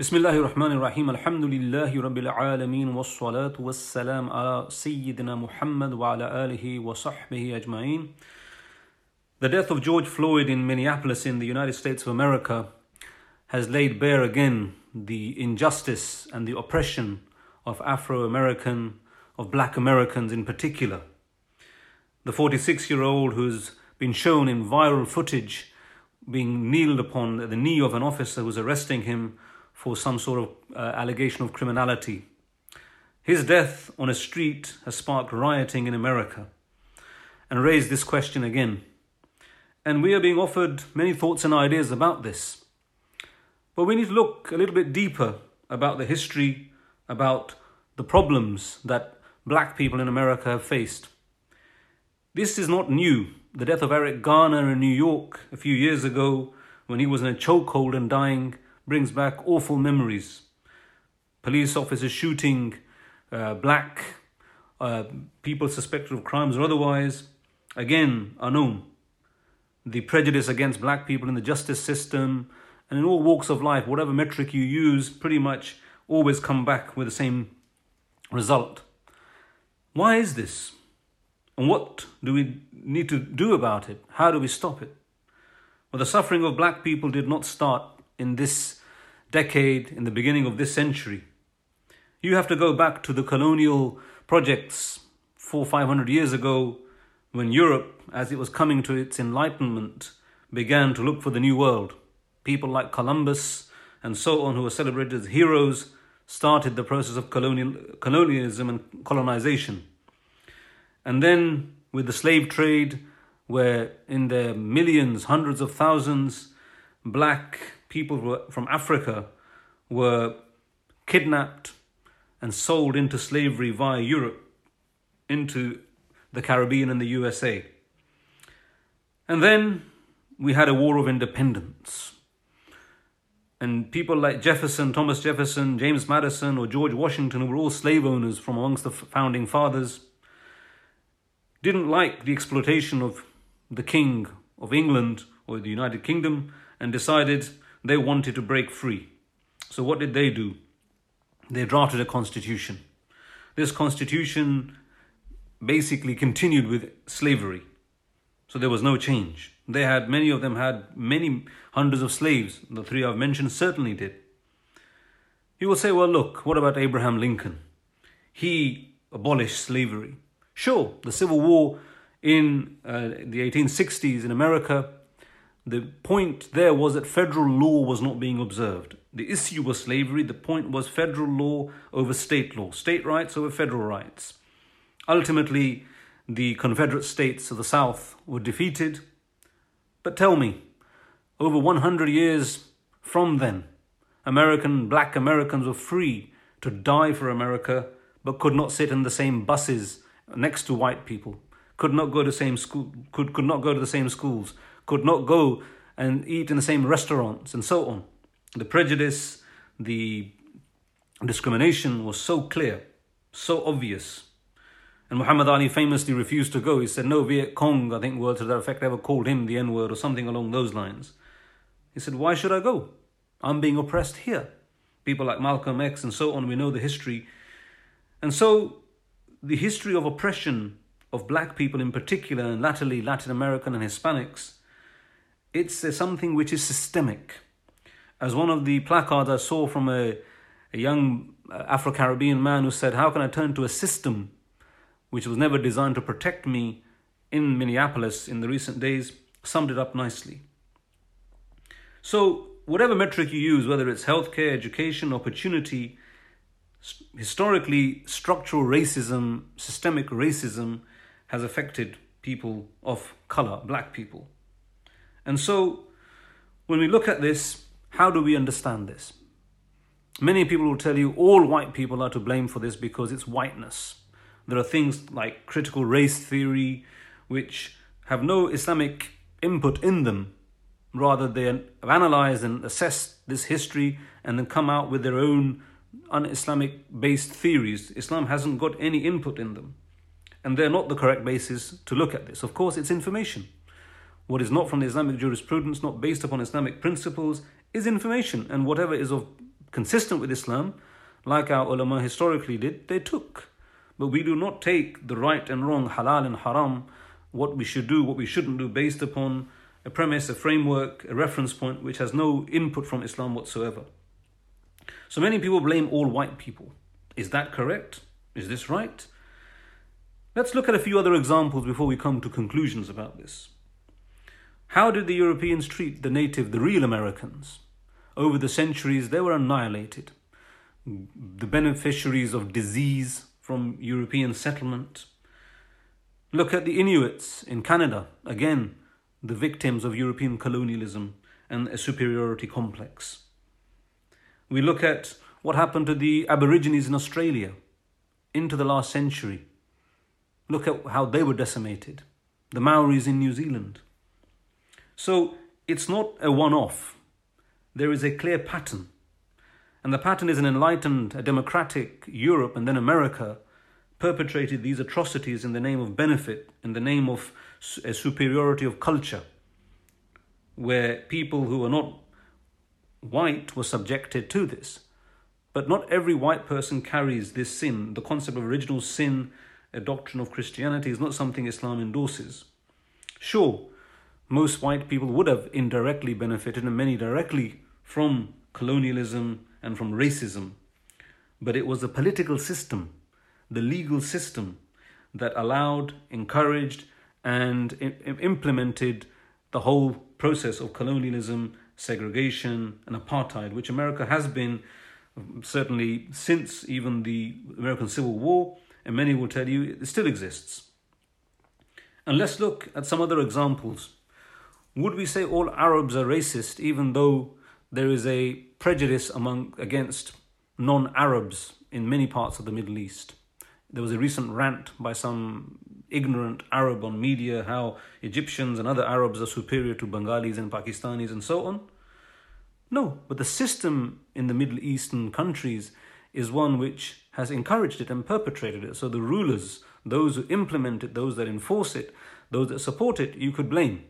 بسم الله الرحمن الرحيم الحمد لله رب العالمين والصلاة والسلام على سيدنا محمد وعلى آله وصحبه أجمعين The death of George Floyd in Minneapolis in the United States of America has laid bare again the injustice and the oppression of Afro American, of black Americans in particular. The 46 year old who's been shown in viral footage being kneeled upon the knee of an officer who was arresting him for some sort of uh, allegation of criminality. His death on a street has sparked rioting in America and raised this question again. And we are being offered many thoughts and ideas about this. But we need to look a little bit deeper about the history, about the problems that black people in America have faced. This is not new. The death of Eric Garner in New York a few years ago, when he was in a chokehold and dying, brings back awful memories. Police officers shooting uh, black uh, people suspected of crimes or otherwise, again, are known. The prejudice against black people in the justice system and in all walks of life, whatever metric you use, pretty much always come back with the same result. Why is this? And what do we need to do about it? How do we stop it? Well, the suffering of black people did not start in this decade, in the beginning of this century. You have to go back to the colonial projects four, five hundred years ago when Europe, as it was coming to its enlightenment, began to look for the new world. People like Columbus and so on, who were celebrated as heroes, started the process of colonial, colonialism and colonization. And then with the slave trade, where in their millions, hundreds of thousands, black people were, from Africa were kidnapped and sold into slavery via Europe into the Caribbean and the USA. And then we had a war of independence. And people like Jefferson, Thomas Jefferson, James Madison, or George Washington, who were all slave owners from amongst the founding fathers, didn't like the exploitation of the King of England or the United Kingdom and decided they wanted to break free. So, what did they do? They drafted a constitution. This constitution basically continued with slavery. So, there was no change. They had, many of them had many hundreds of slaves. The three I've mentioned certainly did. You will say, well, look, what about Abraham Lincoln? He abolished slavery. Sure, the Civil War in uh, the 1860s in America the point there was that federal law was not being observed. The issue was slavery, the point was federal law over state law, state rights over federal rights. Ultimately, the Confederate states of the South were defeated. But tell me, over 100 years from then, American, black Americans were free to die for America, but could not sit in the same buses next to white people, could not go to same school, could, could not go to the same schools, could not go and eat in the same restaurants, and so on. The prejudice, the discrimination was so clear, so obvious. And Muhammad Ali famously refused to go. He said, No Viet Cong, I think words to that effect, ever called him the N word or something along those lines. He said, Why should I go? I'm being oppressed here. People like Malcolm X and so on, we know the history. And so, the history of oppression of black people in particular, and latterly Latin American and Hispanics, it's uh, something which is systemic. As one of the placards I saw from a, a young uh, Afro Caribbean man who said, How can I turn to a system which was never designed to protect me in Minneapolis in the recent days, summed it up nicely. So, whatever metric you use, whether it's healthcare, education, opportunity, historically, structural racism, systemic racism has affected people of color, black people. And so, when we look at this, how do we understand this? Many people will tell you all white people are to blame for this because it's whiteness. There are things like critical race theory, which have no Islamic input in them. Rather, they have analyzed and assessed this history and then come out with their own un Islamic based theories. Islam hasn't got any input in them. And they're not the correct basis to look at this. Of course, it's information. What is not from the Islamic jurisprudence, not based upon Islamic principles, is information. And whatever is of consistent with Islam, like our ulama historically did, they took. But we do not take the right and wrong, halal and haram, what we should do, what we shouldn't do, based upon a premise, a framework, a reference point which has no input from Islam whatsoever. So many people blame all white people. Is that correct? Is this right? Let's look at a few other examples before we come to conclusions about this. How did the Europeans treat the native, the real Americans? Over the centuries, they were annihilated. The beneficiaries of disease from European settlement. Look at the Inuits in Canada, again, the victims of European colonialism and a superiority complex. We look at what happened to the Aborigines in Australia into the last century. Look at how they were decimated. The Maoris in New Zealand. So it's not a one off, there is a clear pattern. And the pattern is an enlightened, a democratic Europe and then America perpetrated these atrocities in the name of benefit, in the name of a superiority of culture, where people who are not white were subjected to this. But not every white person carries this sin. The concept of original sin, a doctrine of Christianity, is not something Islam endorses. Sure, most white people would have indirectly benefited, and many directly, from colonialism and from racism. But it was the political system, the legal system, that allowed, encouraged, and implemented the whole process of colonialism, segregation, and apartheid, which America has been um, certainly since even the American Civil War, and many will tell you it still exists. And let's look at some other examples. Would we say all Arabs are racist, even though there is a prejudice among against non-Arabs in many parts of the Middle East. There was a recent rant by some ignorant Arab on media how Egyptians and other Arabs are superior to Bengalis and Pakistanis and so on. No, but the system in the Middle Eastern countries is one which has encouraged it and perpetrated it. So the rulers, those who implement it, those that enforce it, those that support it, you could blame.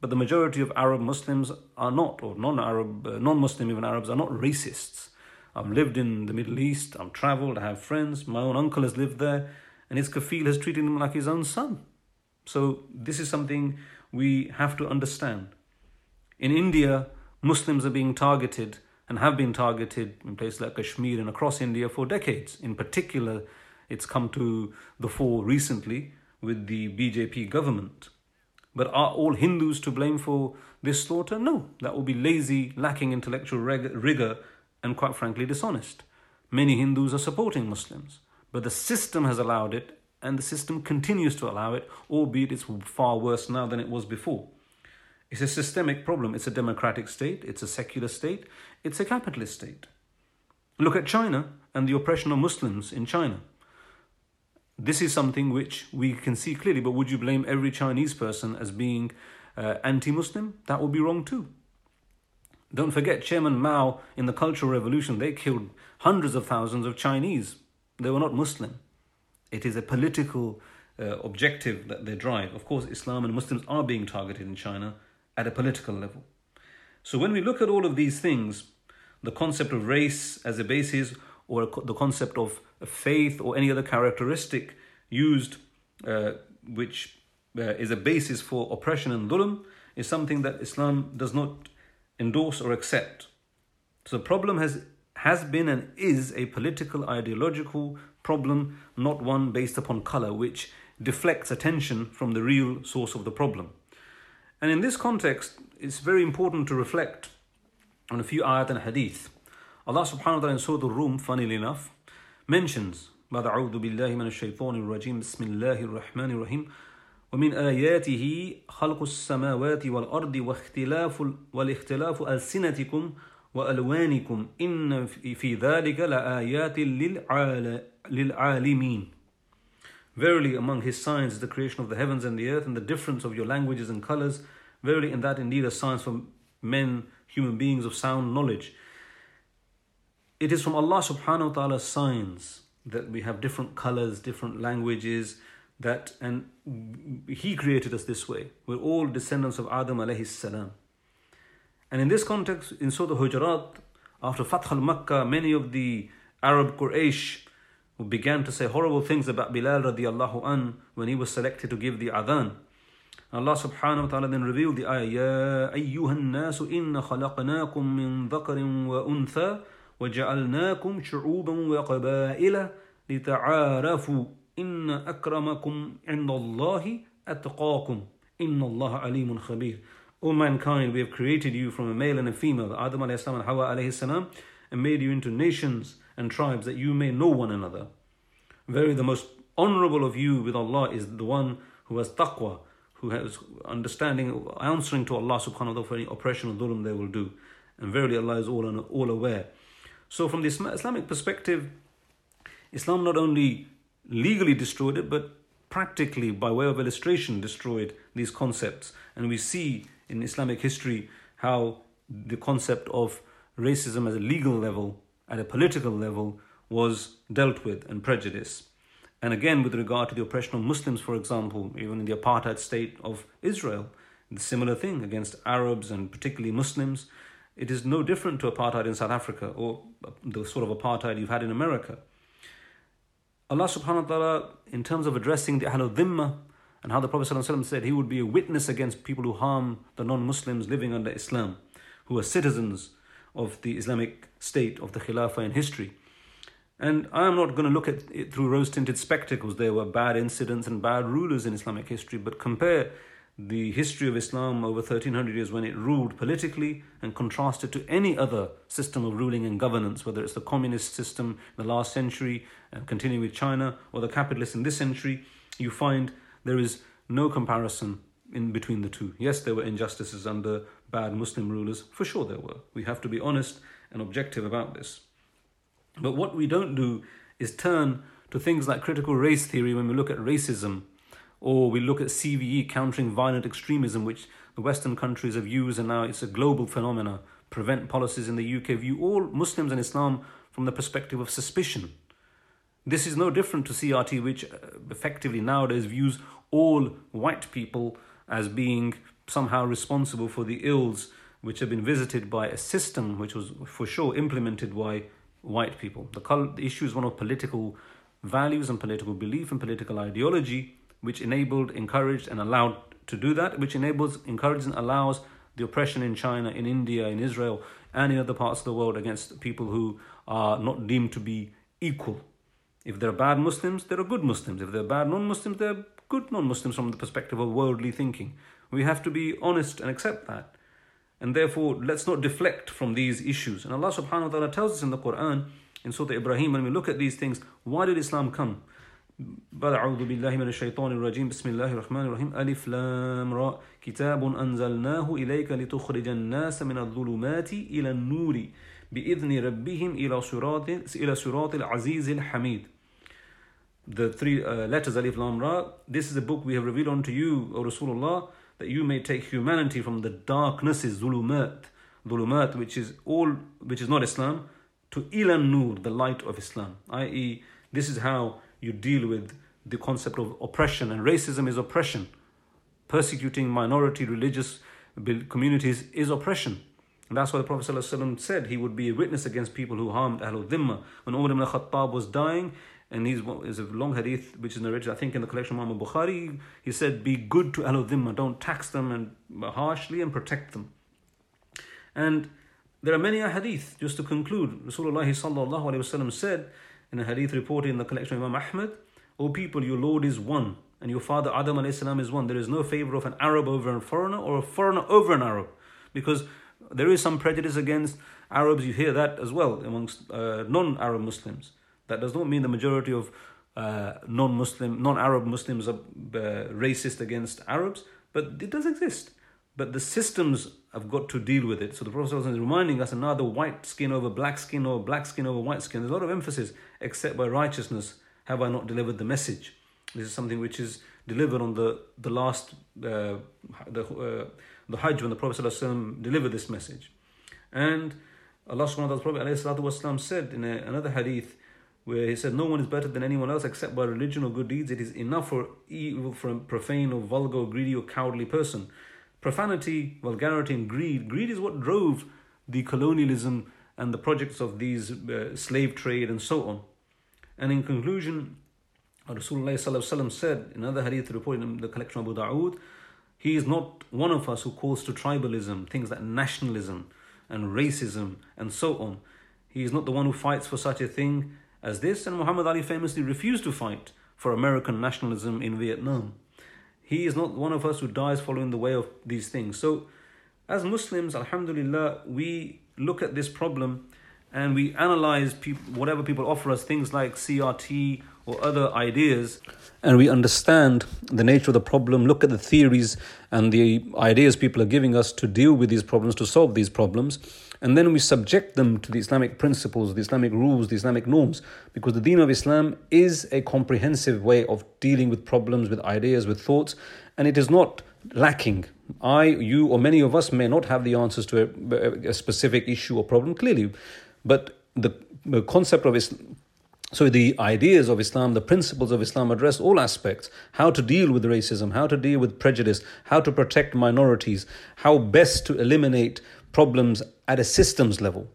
But the majority of Arab Muslims are not, or non-Arab, uh, non-Muslim even Arabs are not racists. I've lived in the Middle East, I've traveled, I have friends, my own uncle has lived there, and his kafil has treated him like his own son. So this is something we have to understand. In India, Muslims are being targeted and have been targeted in places like Kashmir and across India for decades. In particular, it's come to the fore recently with the BJP government. But are all Hindus to blame for this slaughter? No, that would be lazy, lacking intellectual rigor, and quite frankly dishonest. Many Hindus are supporting Muslims, but the system has allowed it, and the system continues to allow it, albeit it's far worse now than it was before. It's a systemic problem. It's a democratic state, it's a secular state, it's a capitalist state. Look at China and the oppression of Muslims in China. This is something which we can see clearly, but would you blame every Chinese person as being uh, anti Muslim? That would be wrong too. Don't forget, Chairman Mao in the Cultural Revolution, they killed hundreds of thousands of Chinese. They were not Muslim. It is a political uh, objective that they drive. Of course, Islam and Muslims are being targeted in China at a political level. So when we look at all of these things, the concept of race as a basis or the concept of faith or any other characteristic used uh, which uh, is a basis for oppression and dhulm is something that Islam does not endorse or accept. So the problem has has been and is a political ideological problem, not one based upon color, which deflects attention from the real source of the problem. And in this context, it's very important to reflect on a few ayat and hadith. Allah subhanahu wa ta'ala in Surah Al-Rum, funnily enough, mentions بعد أعوذ بالله من الشيطان الرجيم بسم الله الرحمن الرحيم ومن آياته خلق السماوات والأرض واختلاف والاختلاف ألسنتكم وألوانكم إن في ذلك لآيات للعالمين Verily, among his signs is the creation of the heavens and the earth, and the difference of your languages and colors. Verily, in that indeed are signs for men, human beings of sound knowledge. It is from Allah subhanahu wa ta'ala's signs that we have different colors, different languages, that and He created us this way. We're all descendants of Adam alayhi salam. And in this context, in Surah Hujurat, after Fath al Makkah, many of the Arab Quraysh who began to say horrible things about Bilal radiallahu an when he was selected to give the adhan. Allah subhanahu wa ta'ala then revealed the ayah, Ya ayyuhan nasu inna khalaqnakum min dhakarin wa untha وجعلناكم شعوبا وقبائل لتعارفوا إن أكرمكم عند الله أتقاكم إن الله عليم خبير O mankind, we have created you from a male and a female, Adam alayhi salam and Hawa alayhi salam, and made you into nations and tribes that you may know one another. Very the most honorable of you with Allah is the one who has taqwa, who has understanding, answering to Allah subhanahu wa ta'ala for any oppression or dhulm they will do. And verily Allah is all, all aware. So, from the Islamic perspective, Islam not only legally destroyed it, but practically, by way of illustration, destroyed these concepts. And we see in Islamic history how the concept of racism at a legal level, at a political level, was dealt with and prejudice. And again, with regard to the oppression of Muslims, for example, even in the apartheid state of Israel, the similar thing against Arabs and particularly Muslims. It is no different to apartheid in South Africa or the sort of apartheid you've had in America. Allah subhanahu wa ta'ala, in terms of addressing the Ahlul Dhimma and how the Prophet said he would be a witness against people who harm the non Muslims living under Islam, who are citizens of the Islamic state, of the Khilafah in history. And I am not going to look at it through rose tinted spectacles. There were bad incidents and bad rulers in Islamic history, but compare the history of Islam over 1300 years when it ruled politically and contrast it to any other system of ruling and governance, whether it's the communist system in the last century, and continuing with China, or the capitalist in this century, you find there is no comparison in between the two. Yes, there were injustices under bad Muslim rulers, for sure there were. We have to be honest and objective about this. But what we don't do is turn to things like critical race theory when we look at racism or we look at CVE, countering violent extremism, which the Western countries have used, and now it's a global phenomena. Prevent policies in the UK view all Muslims and Islam from the perspective of suspicion. This is no different to CRT, which uh, effectively nowadays views all white people as being somehow responsible for the ills which have been visited by a system which was for sure implemented by white people. The, the issue is one of political values and political belief and political ideology which enabled, encouraged, and allowed to do that, which enables, encourages, and allows the oppression in China, in India, in Israel, and in other parts of the world against people who are not deemed to be equal. If there are bad Muslims, there are good Muslims. If there are bad non Muslims, there are good non Muslims from the perspective of worldly thinking. We have to be honest and accept that. And therefore, let's not deflect from these issues. And Allah subhanahu wa ta'ala tells us in the Quran, in Surah Ibrahim, when we look at these things, why did Islam come? بعد أعوذ بالله من الشيطان الرجيم بسم الله الرحمن الرحيم ألف لام را كتاب أنزلناه إليك لتخرج الناس من الظلمات إلى النور بإذن ربهم إلى صراط إلى صراط العزيز الحميد The three uh, letters Alif Lam Ra This is a book we have revealed unto you, O Rasulullah that you may take humanity from the darknesses, zulumat, zulumat, which is all, which is not Islam, to ilan nur, the light of Islam. I.e., this is how you deal with the concept of oppression, and racism is oppression. Persecuting minority religious communities is oppression. And that's why the Prophet ﷺ said he would be a witness against people who harmed Ahlul Dhimma. When Umar ibn Khattab was dying, and he's is a long hadith which is narrated, I think, in the collection of Imam Bukhari. He said, "Be good to Ahlul Dhimma, don't tax them and harshly, and protect them." And there are many hadith. Just to conclude, Rasulullah said in a hadith reported in the collection of Imam Ahmad, "O people, your Lord is one, and your father Adam salam is one. There is no favor of an Arab over a foreigner, or a foreigner over an Arab, because." There is some prejudice against Arabs, you hear that as well amongst uh, non Arab Muslims. That does not mean the majority of uh, non-Muslim, non-Arab Muslims are uh, racist against Arabs, but it does exist. But the systems have got to deal with it. So the Prophet is reminding us another white skin over black skin or black skin over white skin. There's a lot of emphasis, except by righteousness have I not delivered the message. This is something which is delivered on the, the last, uh, the, uh, the Hajj when the Prophet delivered this message. And Allah subhanahu wa ta'ala, said in a, another hadith, where he said, No one is better than anyone else except by religion or good deeds. It is enough for evil, a profane or vulgar or greedy or cowardly person. Profanity, vulgarity, and greed. Greed is what drove the colonialism and the projects of these uh, slave trade and so on. And in conclusion, Rasulullah said in another hadith reported in the collection of Abu Dawood, he is not one of us who calls to tribalism, things like nationalism and racism and so on. He is not the one who fights for such a thing as this, and Muhammad Ali famously refused to fight for American nationalism in Vietnam. He is not one of us who dies following the way of these things. So, as Muslims, Alhamdulillah, we look at this problem and we analyze whatever people offer us, things like CRT or other ideas, and we understand the nature of the problem, look at the theories and the ideas people are giving us to deal with these problems, to solve these problems and then we subject them to the Islamic principles, the Islamic rules, the Islamic norms, because the deen of Islam is a comprehensive way of dealing with problems, with ideas, with thoughts, and it is not lacking. I, you, or many of us may not have the answers to a, a specific issue or problem clearly, but the, the concept of Islam. So the ideas of Islam, the principles of Islam address all aspects. How to deal with racism, how to deal with prejudice, how to protect minorities, how best to eliminate problems at a systems level.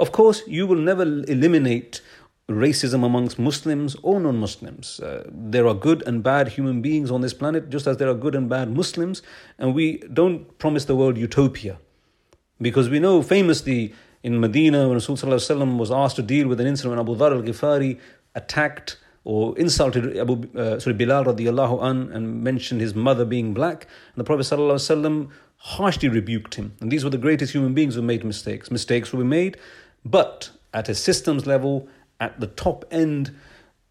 Of course, you will never eliminate racism amongst Muslims or non Muslims. Uh, there are good and bad human beings on this planet, just as there are good and bad Muslims, and we don't promise the world utopia. Because we know famously in Medina, when Rasulullah was asked to deal with an incident when Abu Dhar al Ghifari attacked or insulted Abu, uh, sorry, Bilal radiallahu an and mentioned his mother being black, and the Prophet harshly rebuked him. And these were the greatest human beings who made mistakes. Mistakes were made, but at a systems level, at the top end,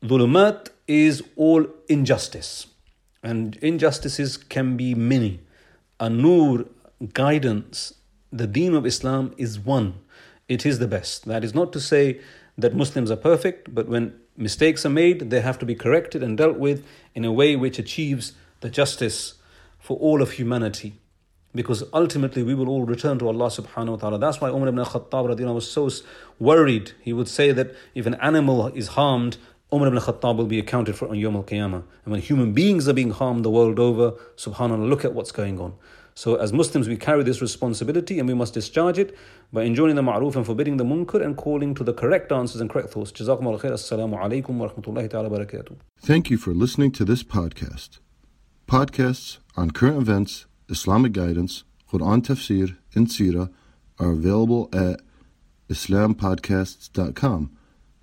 dhulumat is all injustice. And injustices can be many. A nur, guidance, the deen of Islam is one. It is the best. That is not to say that Muslims are perfect, but when mistakes are made, they have to be corrected and dealt with in a way which achieves the justice for all of humanity because ultimately we will all return to Allah subhanahu wa ta'ala. That's why Umar ibn Khattab was so worried. He would say that if an animal is harmed, Umar ibn Khattab will be accounted for on Yom al Qiyamah. And when human beings are being harmed the world over, subhanAllah, look at what's going on. So, as Muslims, we carry this responsibility and we must discharge it by enjoining the ma'ruf and forbidding the munkar and calling to the correct answers and correct thoughts. Jazakum khair. Assalamu alaikum wa rahmatullahi ta'ala barakatuh. Thank you for listening to this podcast. Podcasts on current events Islamic guidance, Quran tafsir, and Sirah are available at islampodcasts.com